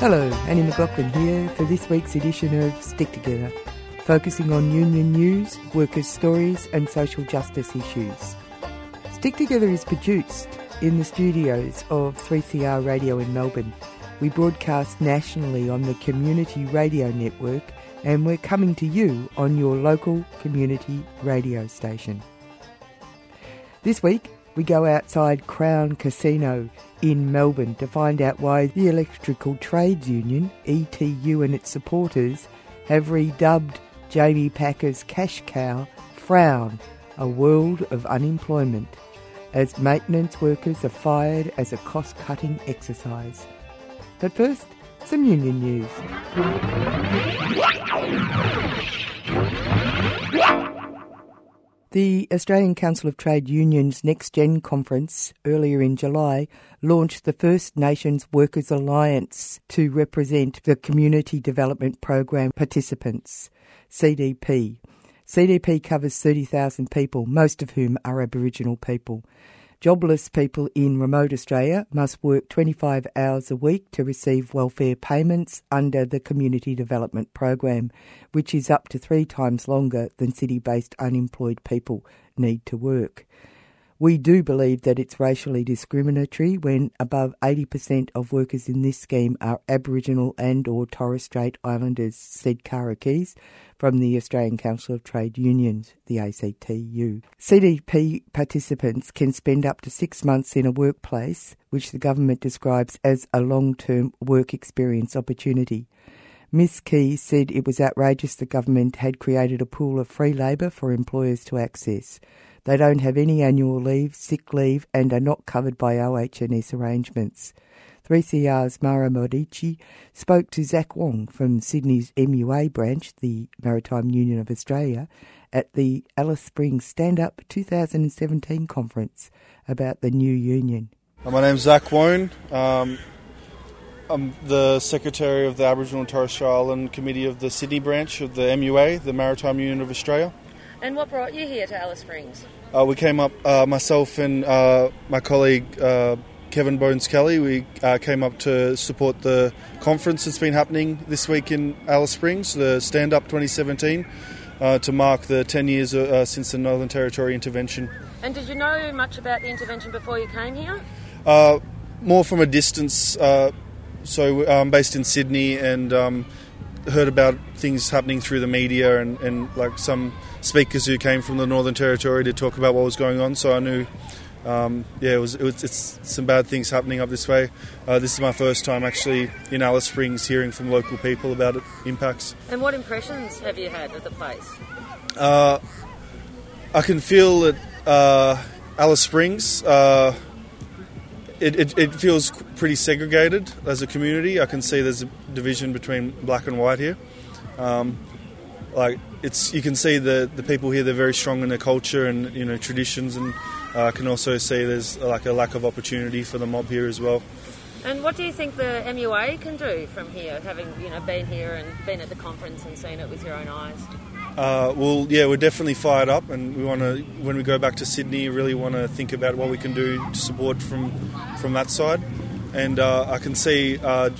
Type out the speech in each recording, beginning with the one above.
Hello, Annie McLaughlin here for this week's edition of Stick Together, focusing on union news, workers' stories, and social justice issues. Stick Together is produced in the studios of 3CR Radio in Melbourne. We broadcast nationally on the Community Radio Network, and we're coming to you on your local community radio station. This week, we go outside Crown Casino in Melbourne to find out why the Electrical Trades Union, ETU, and its supporters have redubbed Jamie Packer's cash cow Frown, a world of unemployment, as maintenance workers are fired as a cost cutting exercise. But first, some union news. The Australian Council of Trade Unions Next Gen conference earlier in July launched the First Nations Workers Alliance to represent the Community Development Program participants, CDP. CDP covers 30,000 people, most of whom are Aboriginal people. Jobless people in remote Australia must work 25 hours a week to receive welfare payments under the Community Development Program, which is up to three times longer than city based unemployed people need to work. We do believe that it's racially discriminatory when above 80% of workers in this scheme are Aboriginal and or Torres Strait Islanders, said Kara Keys from the Australian Council of Trade Unions, the ACTU. CDP participants can spend up to six months in a workplace, which the government describes as a long-term work experience opportunity. Ms. Key said it was outrageous the government had created a pool of free labour for employers to access. They don't have any annual leave, sick leave, and are not covered by OH&S arrangements. 3CR's Mara Modici spoke to Zach Wong from Sydney's MUA branch, the Maritime Union of Australia, at the Alice Springs Stand Up 2017 conference about the new union. My name's Zach Wong. Um, I'm the Secretary of the Aboriginal and Torres Strait Island Committee of the Sydney branch of the MUA, the Maritime Union of Australia. And what brought you here to Alice Springs? Uh, we came up, uh, myself and uh, my colleague uh, Kevin Bones Kelly, we uh, came up to support the conference that's been happening this week in Alice Springs, the Stand Up 2017, uh, to mark the 10 years since the Northern Territory intervention. And did you know much about the intervention before you came here? more from a distance. so I'm based in Sydney and um, heard about things happening through the media and, and like some speakers who came from the Northern Territory to talk about what was going on. So I knew, um, yeah, it was, it was, it's some bad things happening up this way. Uh, this is my first time actually in Alice Springs hearing from local people about it, impacts. And what impressions have you had of the place? Uh, I can feel that uh, Alice Springs. Uh, it, it, it, feels pretty segregated as a community. I can see there's a division between black and white here. Um, like it's you can see the the people here they're very strong in their culture and you know traditions and uh, I can also see there's like a lack of opportunity for the mob here as well. And what do you think the MUA can do from here, having you know been here and been at the conference and seen it with your own eyes? Uh, well, yeah, we're definitely fired up, and we want to when we go back to Sydney, really want to think about what we can do to support from from that side. And uh, I can see, uh,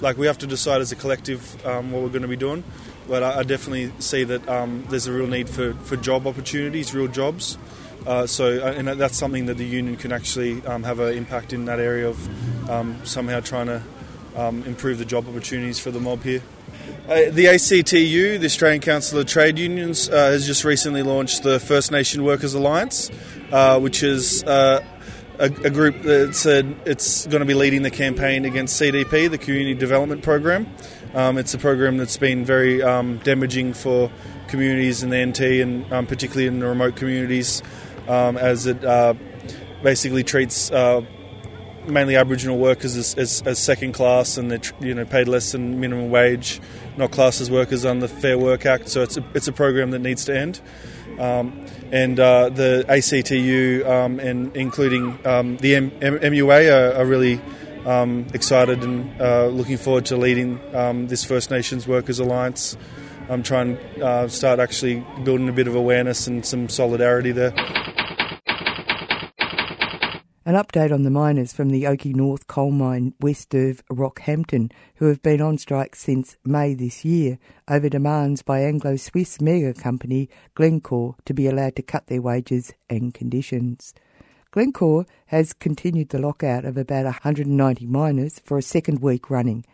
like, we have to decide as a collective um, what we're going to be doing but I, I definitely see that um, there's a real need for, for job opportunities, real jobs. Uh, so, uh, and that's something that the union can actually um, have an impact in that area of um, somehow trying to um, improve the job opportunities for the mob here. Uh, the ACTU, the Australian Council of Trade Unions, uh, has just recently launched the First Nation Workers Alliance, uh, which is uh, a, a, group that said it's going to be leading the campaign against CDP, the Community Development Program. Um, it's a program that's been very um, damaging for communities in the NT and um, particularly in the remote communities um, as it uh, basically treats uh, mainly Aboriginal workers as, as, as, second class and they're you know paid less than minimum wage, not classed as workers under the Fair Work Act. So it's a, it's a program that needs to end. Um, and uh, the ACTU um, and including the M- M- MUA are, are really um, excited and uh, looking forward to leading um, this First Nations Workers Alliance. I'm trying to uh, start actually building a bit of awareness and some solidarity there. An update on the miners from the Oakey North coal mine west of Rockhampton, who have been on strike since May this year over demands by Anglo Swiss mega company Glencore to be allowed to cut their wages and conditions. Glencore has continued the lockout of about 190 miners for a second week running.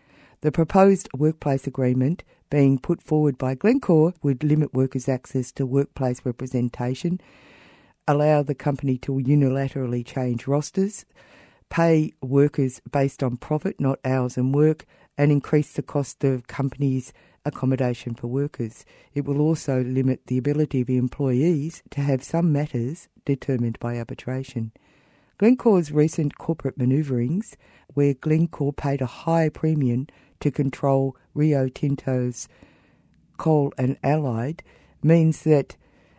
The proposed workplace agreement being put forward by Glencore would limit workers' access to workplace representation allow the company to unilaterally change rosters, pay workers based on profit, not hours and work, and increase the cost of companies' accommodation for workers. It will also limit the ability of employees to have some matters determined by arbitration. Glencore's recent corporate manoeuvrings, where Glencore paid a high premium to control Rio Tinto's coal and allied, means that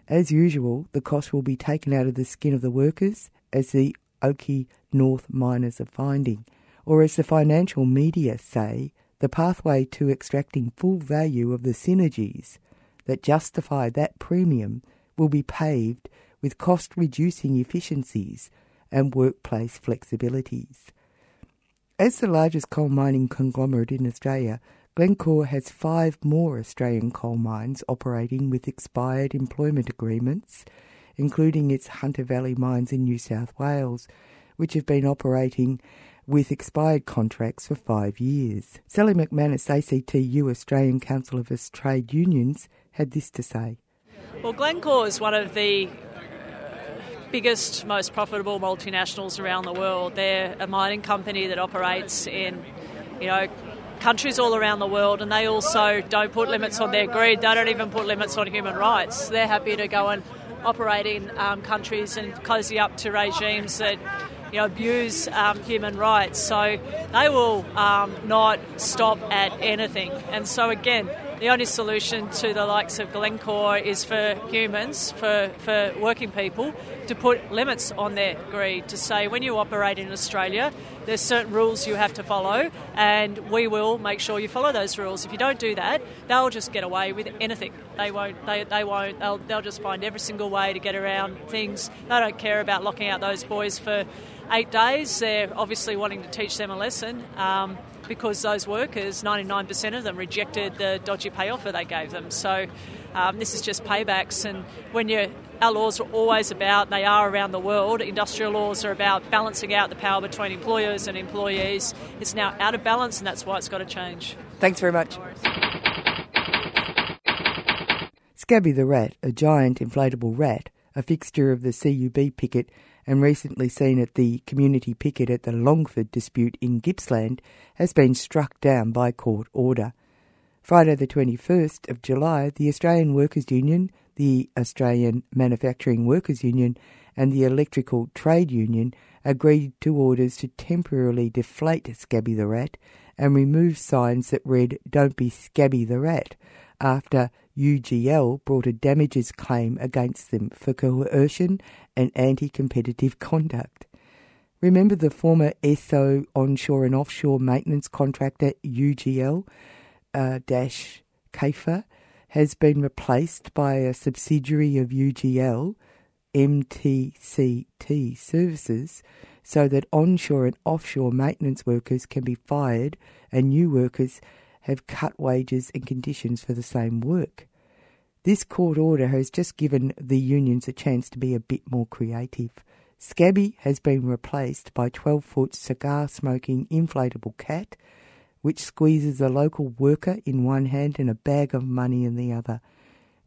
as usual, the cost will be taken out of the skin of the workers, as the Oakey North miners are finding, or as the financial media say, the pathway to extracting full value of the synergies that justify that premium will be paved with cost reducing efficiencies and workplace flexibilities. As the largest coal mining conglomerate in Australia, Glencore has five more Australian coal mines operating with expired employment agreements, including its Hunter Valley mines in New South Wales, which have been operating with expired contracts for five years. Sally McManus, ACTU Australian Council of Trade Unions, had this to say. Well, Glencore is one of the biggest, most profitable multinationals around the world. They're a mining company that operates in, you know, countries all around the world, and they also don't put limits on their greed. They don't even put limits on human rights. They're happy to go and operate in um, countries and cozy up to regimes that you know, abuse um, human rights. So they will um, not stop at anything. And so again, the only solution to the likes of Glencore is for humans, for, for working people, to put limits on their greed, to say when you operate in Australia, there's certain rules you have to follow, and we will make sure you follow those rules. If you don't do that, they'll just get away with anything. They won't. They, they won't. They'll, they'll just find every single way to get around things. They don't care about locking out those boys for eight days. They're obviously wanting to teach them a lesson. Um, because those workers, 99% of them, rejected the dodgy pay offer they gave them. So um, this is just paybacks. And when you our laws are always about, they are around the world, industrial laws are about balancing out the power between employers and employees. It's now out of balance, and that's why it's got to change. Thanks very much. Scabby the rat, a giant inflatable rat, a fixture of the CUB picket and recently seen at the community picket at the Longford dispute in Gippsland, has been struck down by court order. Friday, the 21st of July, the Australian Workers' Union, the Australian Manufacturing Workers' Union, and the Electrical Trade Union agreed to orders to temporarily deflate Scabby the Rat and remove signs that read, Don't be Scabby the Rat, after UGL brought a damages claim against them for coercion and anti competitive conduct. Remember the former ESSO onshore and offshore maintenance contractor UGL uh, dash has been replaced by a subsidiary of UGL, MTCT Services, so that onshore and offshore maintenance workers can be fired and new workers have cut wages and conditions for the same work. This court order has just given the unions a chance to be a bit more creative. Scabby has been replaced by 12 foot cigar smoking inflatable cat, which squeezes a local worker in one hand and a bag of money in the other.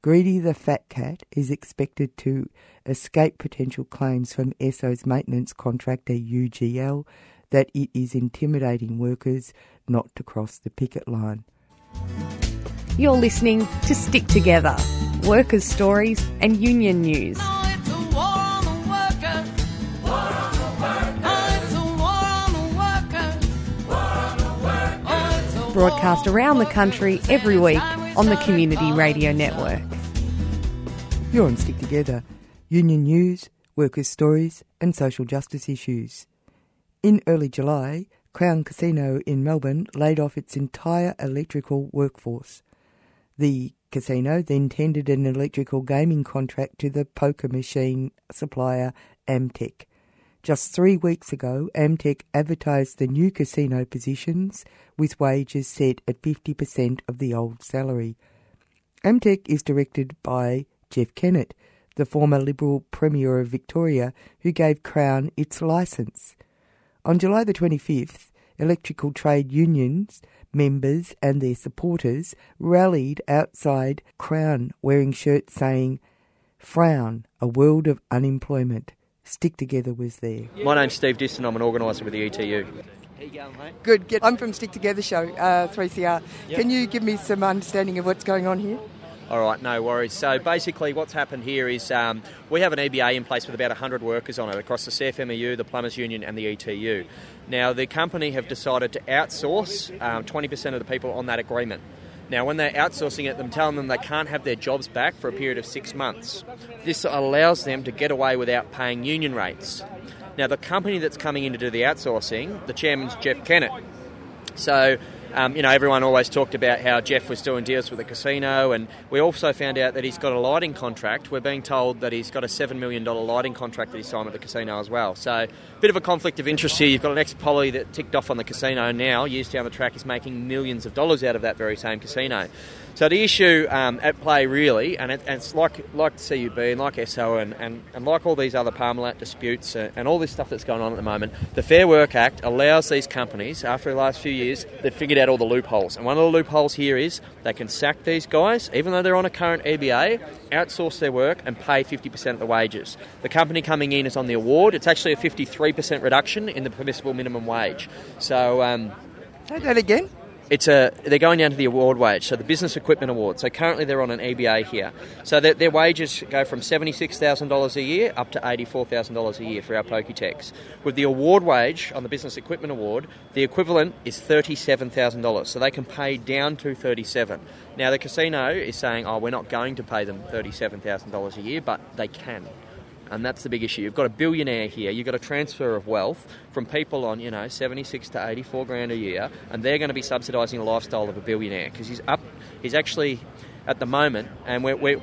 Greedy the fat cat is expected to escape potential claims from ESSO's maintenance contractor UGL that it is intimidating workers not to cross the picket line. You're listening to Stick Together workers' stories and union news. Broadcast around the country every week on the Community Radio Network. You're on Stick Together union news, workers' stories, and social justice issues. In early July, Crown Casino in Melbourne laid off its entire electrical workforce. The casino then tendered an electrical gaming contract to the poker machine supplier Amtech. Just three weeks ago, Amtech advertised the new casino positions with wages set at 50% of the old salary. Amtech is directed by Jeff Kennett, the former Liberal Premier of Victoria, who gave Crown its licence. On July the 25th, electrical trade unions, members, and their supporters rallied outside Crown wearing shirts saying, Frown, a world of unemployment. Stick Together was there. My name's Steve Diston, I'm an organiser with the ETU. How you going, mate? Good, good. I'm from Stick Together Show, uh, 3CR. Yep. Can you give me some understanding of what's going on here? All right, no worries. So basically, what's happened here is um, we have an EBA in place with about 100 workers on it across the CFMEU, the Plumbers Union, and the ETU. Now, the company have decided to outsource um, 20% of the people on that agreement. Now, when they're outsourcing it, them telling them they can't have their jobs back for a period of six months. This allows them to get away without paying union rates. Now, the company that's coming in to do the outsourcing, the chairman's Jeff Kennett. So, um, you know, everyone always talked about how Jeff was doing deals with the casino, and we also found out that he's got a lighting contract. We're being told that he's got a $7 million lighting contract that he signed with the casino as well. So, a bit of a conflict of interest here. You've got an ex poly that ticked off on the casino now, years down the track, is making millions of dollars out of that very same casino. So the issue um, at play really, and, it, and it's like like CUB and like ESSO and, and, and like all these other Parmalat disputes and, and all this stuff that's going on at the moment, the Fair Work Act allows these companies, after the last few years, they've figured out all the loopholes. And one of the loopholes here is they can sack these guys, even though they're on a current EBA, outsource their work and pay 50% of the wages. The company coming in is on the award. It's actually a 53% reduction in the permissible minimum wage. So... Um, Say that again. It's a they're going down to the award wage, so the business equipment award. So currently they're on an EBA here. So their, their wages go from seventy six thousand dollars a year up to eighty four thousand dollars a year for our Poketechs. With the award wage on the business equipment award, the equivalent is thirty seven thousand dollars. So they can pay down to thirty seven. Now the casino is saying, oh, we're not going to pay them thirty seven thousand dollars a year, but they can. And that's the big issue. You've got a billionaire here. You've got a transfer of wealth from people on, you know, 76 to 84 grand a year, and they're going to be subsidising the lifestyle of a billionaire because he's up. He's actually at the moment, and we're, we're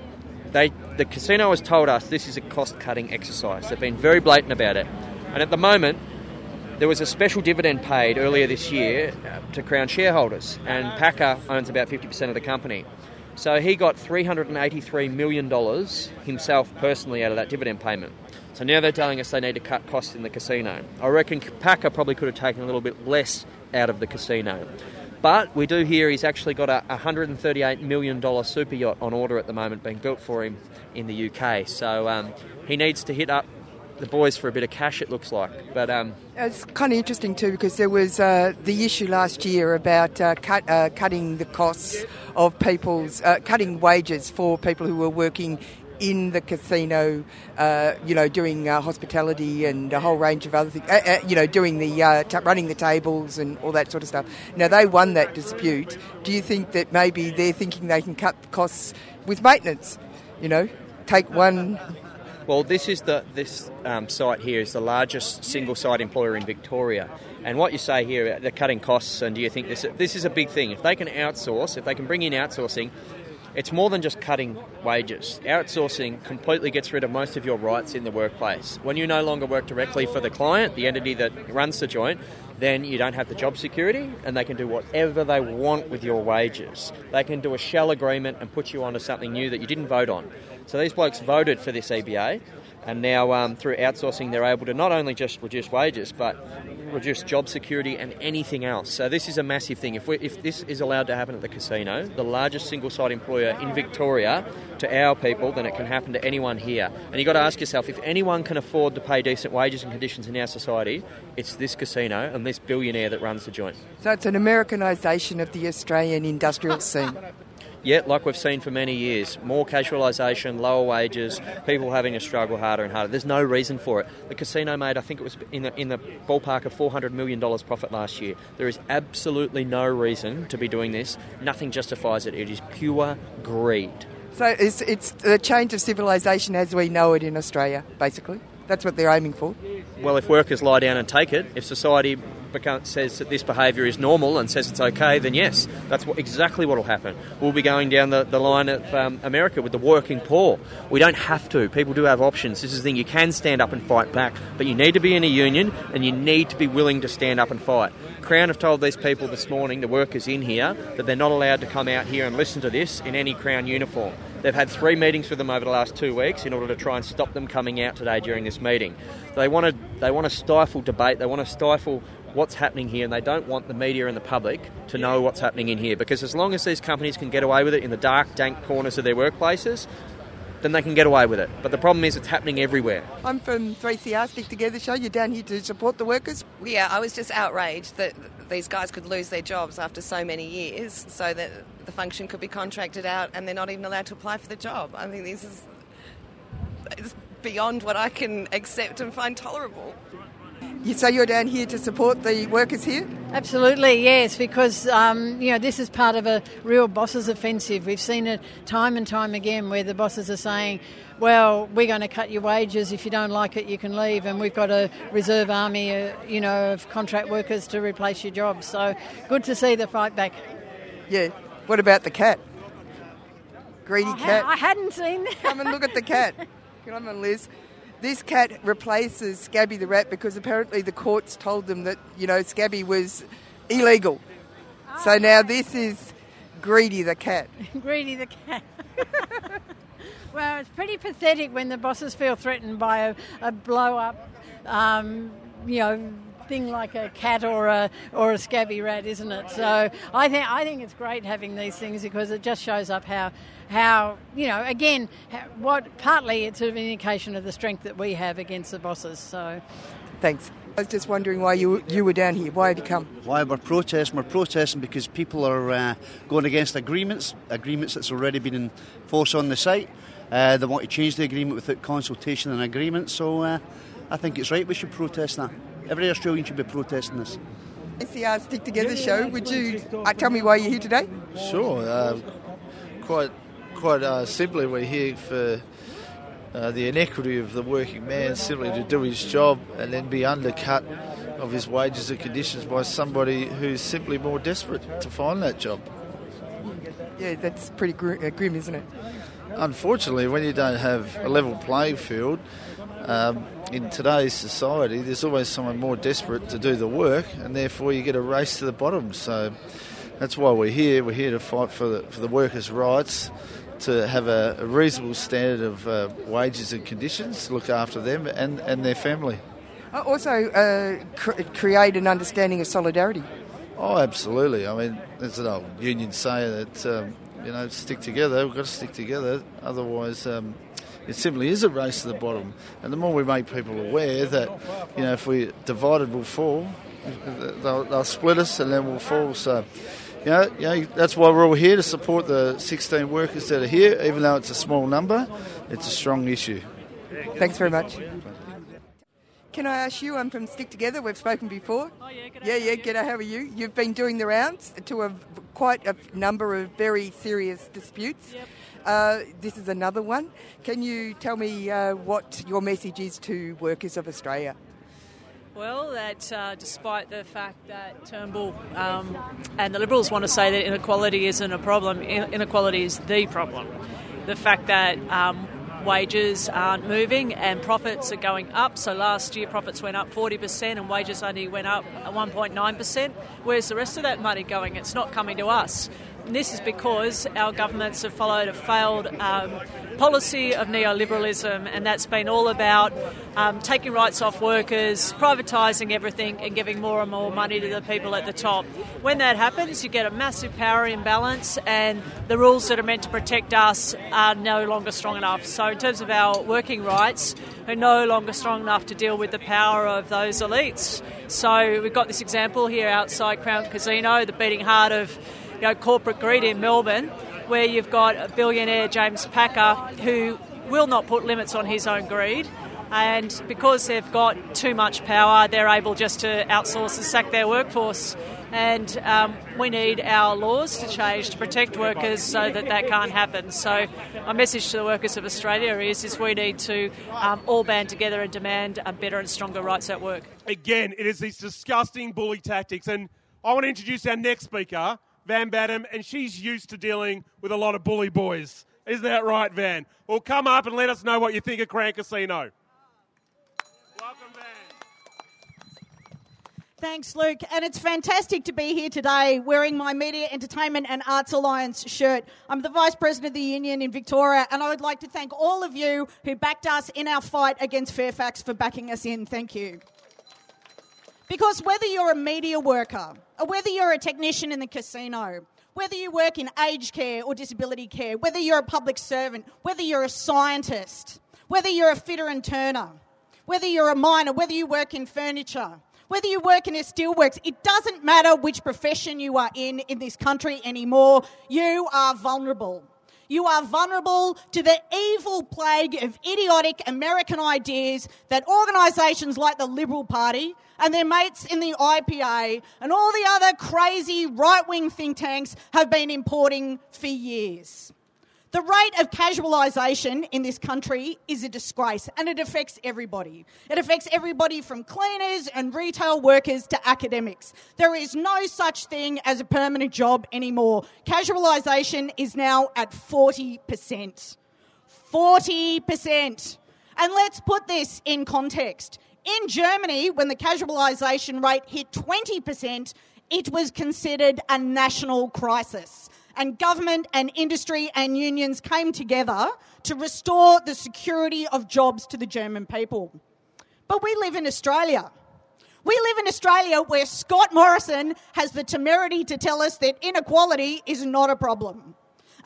they the casino has told us this is a cost-cutting exercise. They've been very blatant about it, and at the moment. There was a special dividend paid earlier this year uh, to Crown shareholders, and Packer owns about 50% of the company. So he got $383 million himself personally out of that dividend payment. So now they're telling us they need to cut costs in the casino. I reckon Packer probably could have taken a little bit less out of the casino. But we do hear he's actually got a $138 million super yacht on order at the moment being built for him in the UK. So um, he needs to hit up the boys for a bit of cash, it looks like. But um, It's kind of interesting too because there was uh, the issue last year about uh, cut, uh, cutting the costs of people's uh, cutting wages for people who were working in the casino, uh, you know, doing uh, hospitality and a whole range of other things, uh, uh, you know, doing the uh, t- running the tables and all that sort of stuff. Now they won that dispute. Do you think that maybe they're thinking they can cut costs with maintenance? You know, take one Well, this is the this um, site here is the largest single site employer in Victoria, and what you say here, they're cutting costs, and do you think this this is a big thing? If they can outsource, if they can bring in outsourcing, it's more than just cutting wages. Outsourcing completely gets rid of most of your rights in the workplace. When you no longer work directly for the client, the entity that runs the joint, then you don't have the job security and they can do whatever they want with your wages. They can do a shell agreement and put you onto something new that you didn't vote on. So these blokes voted for this EBA and now um, through outsourcing they're able to not only just reduce wages but reduce job security and anything else. So this is a massive thing. If, we, if this is allowed to happen at the casino, the largest single site employer in Victoria, to our people, then it can happen to anyone here. And you've got to ask yourself, if anyone can afford to pay decent wages and conditions in our society, it's this casino and this billionaire that runs the joint. So it's an Americanisation of the Australian industrial scene. Yeah, like we've seen for many years, more casualisation, lower wages, people having to struggle harder and harder. There's no reason for it. The casino made, I think it was in the, in the ballpark of $400 million profit last year. There is absolutely no reason to be doing this. Nothing justifies it. It is pure greed. So it's, it's the change of civilisation as we know it in Australia, basically. That's what they're aiming for. Well, if workers lie down and take it, if society says that this behaviour is normal and says it's okay, then yes, that's what, exactly what will happen. We'll be going down the, the line of um, America with the working poor. We don't have to. People do have options. This is the thing. You can stand up and fight back, but you need to be in a union and you need to be willing to stand up and fight. Crown have told these people this morning, the workers in here, that they're not allowed to come out here and listen to this in any Crown uniform. They've had three meetings with them over the last two weeks in order to try and stop them coming out today during this meeting. They want to, they want to stifle debate, they want to stifle what's happening here, and they don't want the media and the public to know what's happening in here. Because as long as these companies can get away with it in the dark, dank corners of their workplaces, then they can get away with it. But the problem is it's happening everywhere. I'm from 3CR Stick Together Show. You're down here to support the workers? Yeah, I was just outraged that these guys could lose their jobs after so many years so that the function could be contracted out and they're not even allowed to apply for the job. I think this is it's beyond what I can accept and find tolerable. You say you're down here to support the workers here? Absolutely, yes, because um, you know this is part of a real bosses offensive. We've seen it time and time again where the bosses are saying, "Well, we're going to cut your wages. If you don't like it, you can leave." And we've got a reserve army, uh, you know, of contract workers to replace your jobs. So good to see the fight back. Yeah. What about the cat? Greedy I cat. I hadn't seen that. Come and look at the cat. Come on, Liz. This cat replaces Scabby the rat because apparently the courts told them that, you know, Scabby was illegal. So now this is Greedy the cat. Greedy the cat. well, it's pretty pathetic when the bosses feel threatened by a, a blow up, um, you know, thing like a cat or a or a scabby rat, isn't it? So I think I think it's great having these things because it just shows up how how you know again how, what partly it's an indication of the strength that we have against the bosses. So thanks. I was just wondering why you you were down here. Why have you come? Why we're protesting? We're protesting because people are uh, going against agreements, agreements that's already been in force on the site. Uh, they want to change the agreement without consultation and agreement. So uh, I think it's right we should protest that. Every Australian should be protesting this. It's the 3CR Stick Together show. Would you uh, tell me why you're here today? Sure. Uh, quite, quite uh, simply, we're here for uh, the inequity of the working man simply to do his job and then be undercut of his wages and conditions by somebody who's simply more desperate to find that job. Yeah, that's pretty gr- uh, grim, isn't it? Unfortunately, when you don't have a level playing field, um, in today's society, there's always someone more desperate to do the work, and therefore you get a race to the bottom. So that's why we're here. We're here to fight for the, for the workers' rights, to have a, a reasonable standard of uh, wages and conditions, to look after them and, and their family. Also, uh, cr- create an understanding of solidarity. Oh, absolutely. I mean, there's an old union saying that, um, you know, stick together. We've got to stick together. Otherwise, um, it simply is a race to the bottom. And the more we make people aware that, you know, if we're divided, we'll fall, they'll, they'll split us and then we'll fall. So, you know, you know, that's why we're all here to support the 16 workers that are here. Even though it's a small number, it's a strong issue. Thanks very much. Can I ask you? I'm from Stick Together. We've spoken before. Oh yeah, g'day. Yeah, yeah. G'day. How are you? You've been doing the rounds to a quite a number of very serious disputes. Yep. Uh, this is another one. Can you tell me uh, what your message is to workers of Australia? Well, that uh, despite the fact that Turnbull um, and the Liberals want to say that inequality isn't a problem, in- inequality is the problem. The fact that um, wages aren't moving and profits are going up. So last year profits went up 40% and wages only went up 1.9%. Where's the rest of that money going? It's not coming to us. And this is because our governments have followed a failed um, policy of neoliberalism, and that's been all about um, taking rights off workers, privatising everything, and giving more and more money to the people at the top. When that happens, you get a massive power imbalance, and the rules that are meant to protect us are no longer strong enough. So, in terms of our working rights, are no longer strong enough to deal with the power of those elites. So, we've got this example here outside Crown Casino, the beating heart of you know, corporate greed in Melbourne, where you've got a billionaire James Packer who will not put limits on his own greed. And because they've got too much power, they're able just to outsource and sack their workforce. And um, we need our laws to change to protect workers so that that can't happen. So, my message to the workers of Australia is, is we need to um, all band together and demand better and stronger rights at work. Again, it is these disgusting bully tactics, and I want to introduce our next speaker, Van Badham, and she's used to dealing with a lot of bully boys. Isn't that right, Van? Well, come up and let us know what you think of Crown Casino. Thanks, Luke. And it's fantastic to be here today wearing my Media, Entertainment and Arts Alliance shirt. I'm the Vice President of the Union in Victoria, and I would like to thank all of you who backed us in our fight against Fairfax for backing us in. Thank you. Because whether you're a media worker, or whether you're a technician in the casino, whether you work in aged care or disability care, whether you're a public servant, whether you're a scientist, whether you're a fitter and turner, whether you're a miner, whether you work in furniture, whether you work in a steelworks, it doesn't matter which profession you are in in this country anymore, you are vulnerable. You are vulnerable to the evil plague of idiotic American ideas that organisations like the Liberal Party and their mates in the IPA and all the other crazy right wing think tanks have been importing for years. The rate of casualisation in this country is a disgrace and it affects everybody. It affects everybody from cleaners and retail workers to academics. There is no such thing as a permanent job anymore. Casualisation is now at 40%. 40%. And let's put this in context. In Germany, when the casualisation rate hit 20%, it was considered a national crisis and government and industry and unions came together to restore the security of jobs to the German people. But we live in Australia. We live in Australia where Scott Morrison has the temerity to tell us that inequality is not a problem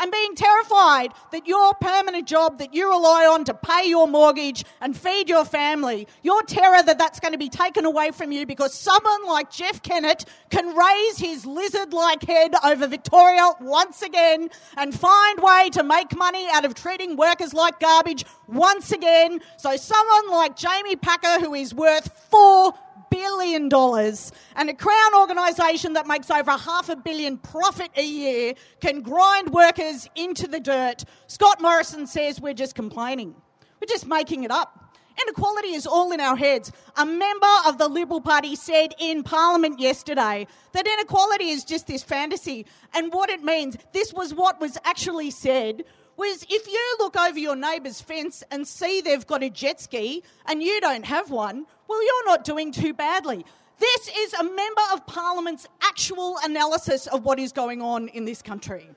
and being terrified that your permanent job that you rely on to pay your mortgage and feed your family, your terror that that's going to be taken away from you because someone like Jeff Kennett can raise his lizard like head over Victoria once again and find way to make money out of treating workers like garbage once again. So someone like Jamie Packer, who is worth four billion dollars and a Crown organisation that makes over half a billion profit a year can grind workers into the dirt. Scott Morrison says we're just complaining. We're just making it up. Inequality is all in our heads. A member of the Liberal Party said in Parliament yesterday that inequality is just this fantasy. And what it means, this was what was actually said was if you look over your neighbour's fence and see they've got a jet ski and you don't have one, well, you're not doing too badly. This is a member of Parliament's actual analysis of what is going on in this country.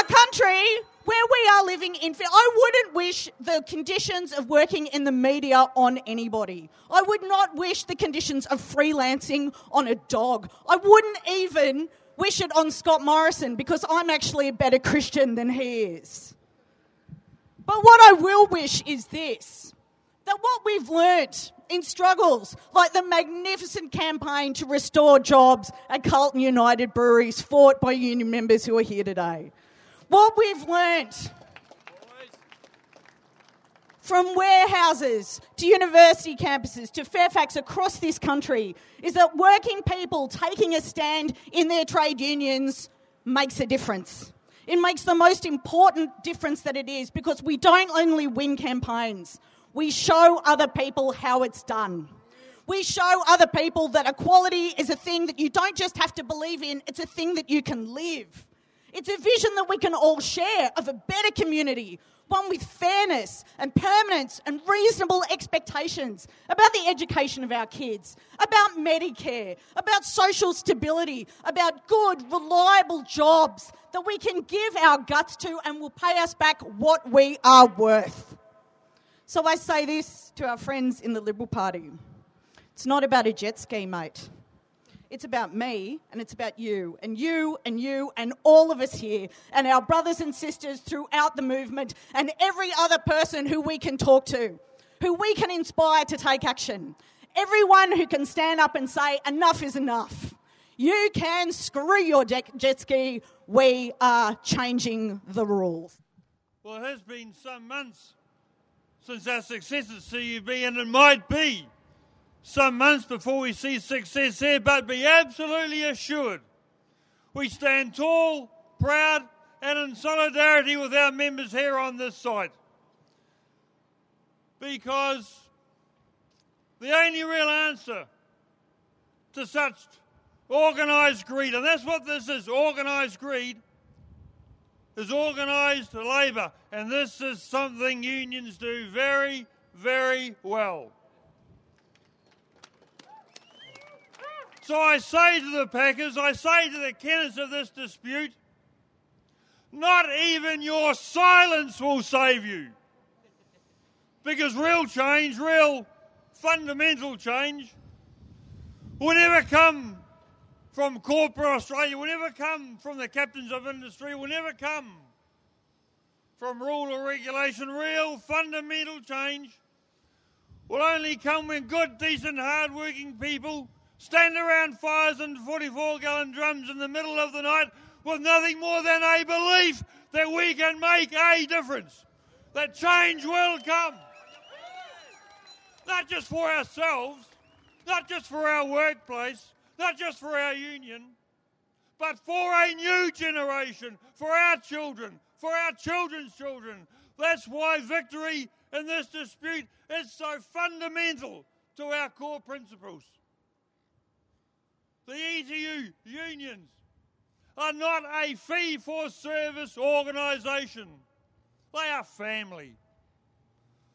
A country where we are living in fear. I wouldn't wish the conditions of working in the media on anybody. I would not wish the conditions of freelancing on a dog. I wouldn't even wish it on Scott Morrison because I'm actually a better Christian than he is. But what I will wish is this that what we've learnt in struggles like the magnificent campaign to restore jobs at Carlton United breweries fought by union members who are here today. What we've learnt from warehouses to university campuses to Fairfax across this country is that working people taking a stand in their trade unions makes a difference. It makes the most important difference that it is because we don't only win campaigns, we show other people how it's done. We show other people that equality is a thing that you don't just have to believe in, it's a thing that you can live. It's a vision that we can all share of a better community, one with fairness and permanence and reasonable expectations about the education of our kids, about Medicare, about social stability, about good, reliable jobs that we can give our guts to and will pay us back what we are worth. So I say this to our friends in the Liberal Party it's not about a jet ski, mate. It's about me and it's about you and you and you and all of us here and our brothers and sisters throughout the movement and every other person who we can talk to, who we can inspire to take action. Everyone who can stand up and say, enough is enough. You can screw your jet ski. We are changing the rules. Well, it has been some months since our success at CUB, and it might be some months before we see success here, but be absolutely assured we stand tall, proud, and in solidarity with our members here on this site. Because the only real answer to such organised greed, and that's what this is organised greed, is organised labour. And this is something unions do very, very well. So I say to the Packers, I say to the Kennetts of this dispute, not even your silence will save you. Because real change, real fundamental change, will never come from corporate Australia, will never come from the captains of industry, will never come from rule or regulation. Real fundamental change will only come when good, decent, hard-working people stand around fires and 44 gallon drums in the middle of the night with nothing more than a belief that we can make a difference, that change will come. Not just for ourselves, not just for our workplace, not just for our union, but for a new generation, for our children, for our children's children. That's why victory in this dispute is so fundamental to our core principles. The ETU unions are not a fee for service organisation, they are family.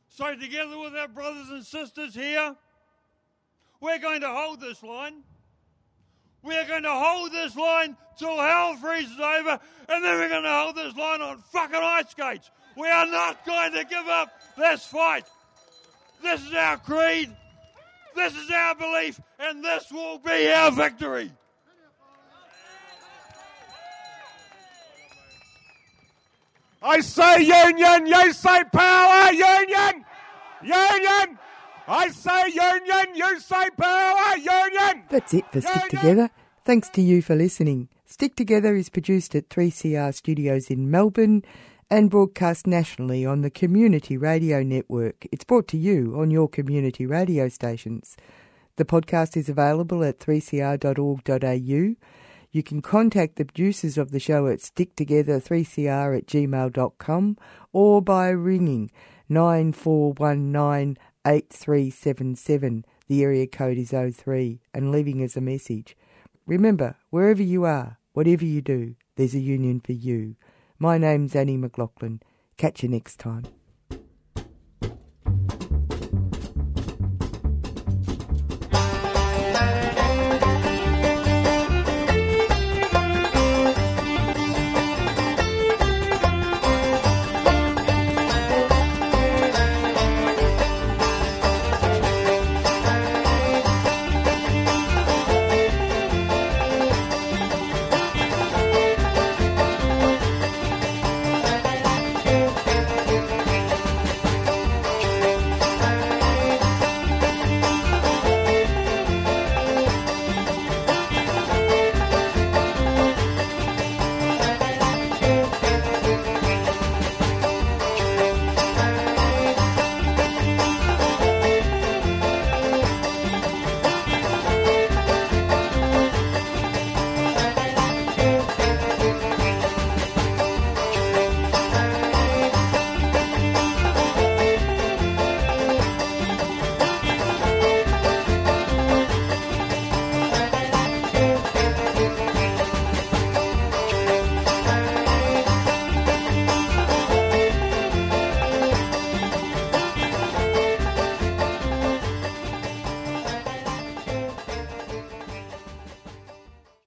So, together with our brothers and sisters here, we're going to hold this line. We're going to hold this line till hell freezes over, and then we're going to hold this line on fucking ice skates. We are not going to give up this fight. This is our creed. This is our belief, and this will be our victory. I say union, you say power, union, union. I say union, you say power, union. That's it for Stick Together. Thanks to you for listening. Stick Together is produced at 3CR Studios in Melbourne and broadcast nationally on the Community Radio Network. It's brought to you on your community radio stations. The podcast is available at 3cr.org.au. You can contact the producers of the show at sticktogether3cr at gmail.com or by ringing 94198377. The area code is 03 and leaving us a message. Remember, wherever you are, whatever you do, there's a union for you. My name's Annie McLaughlin. Catch you next time.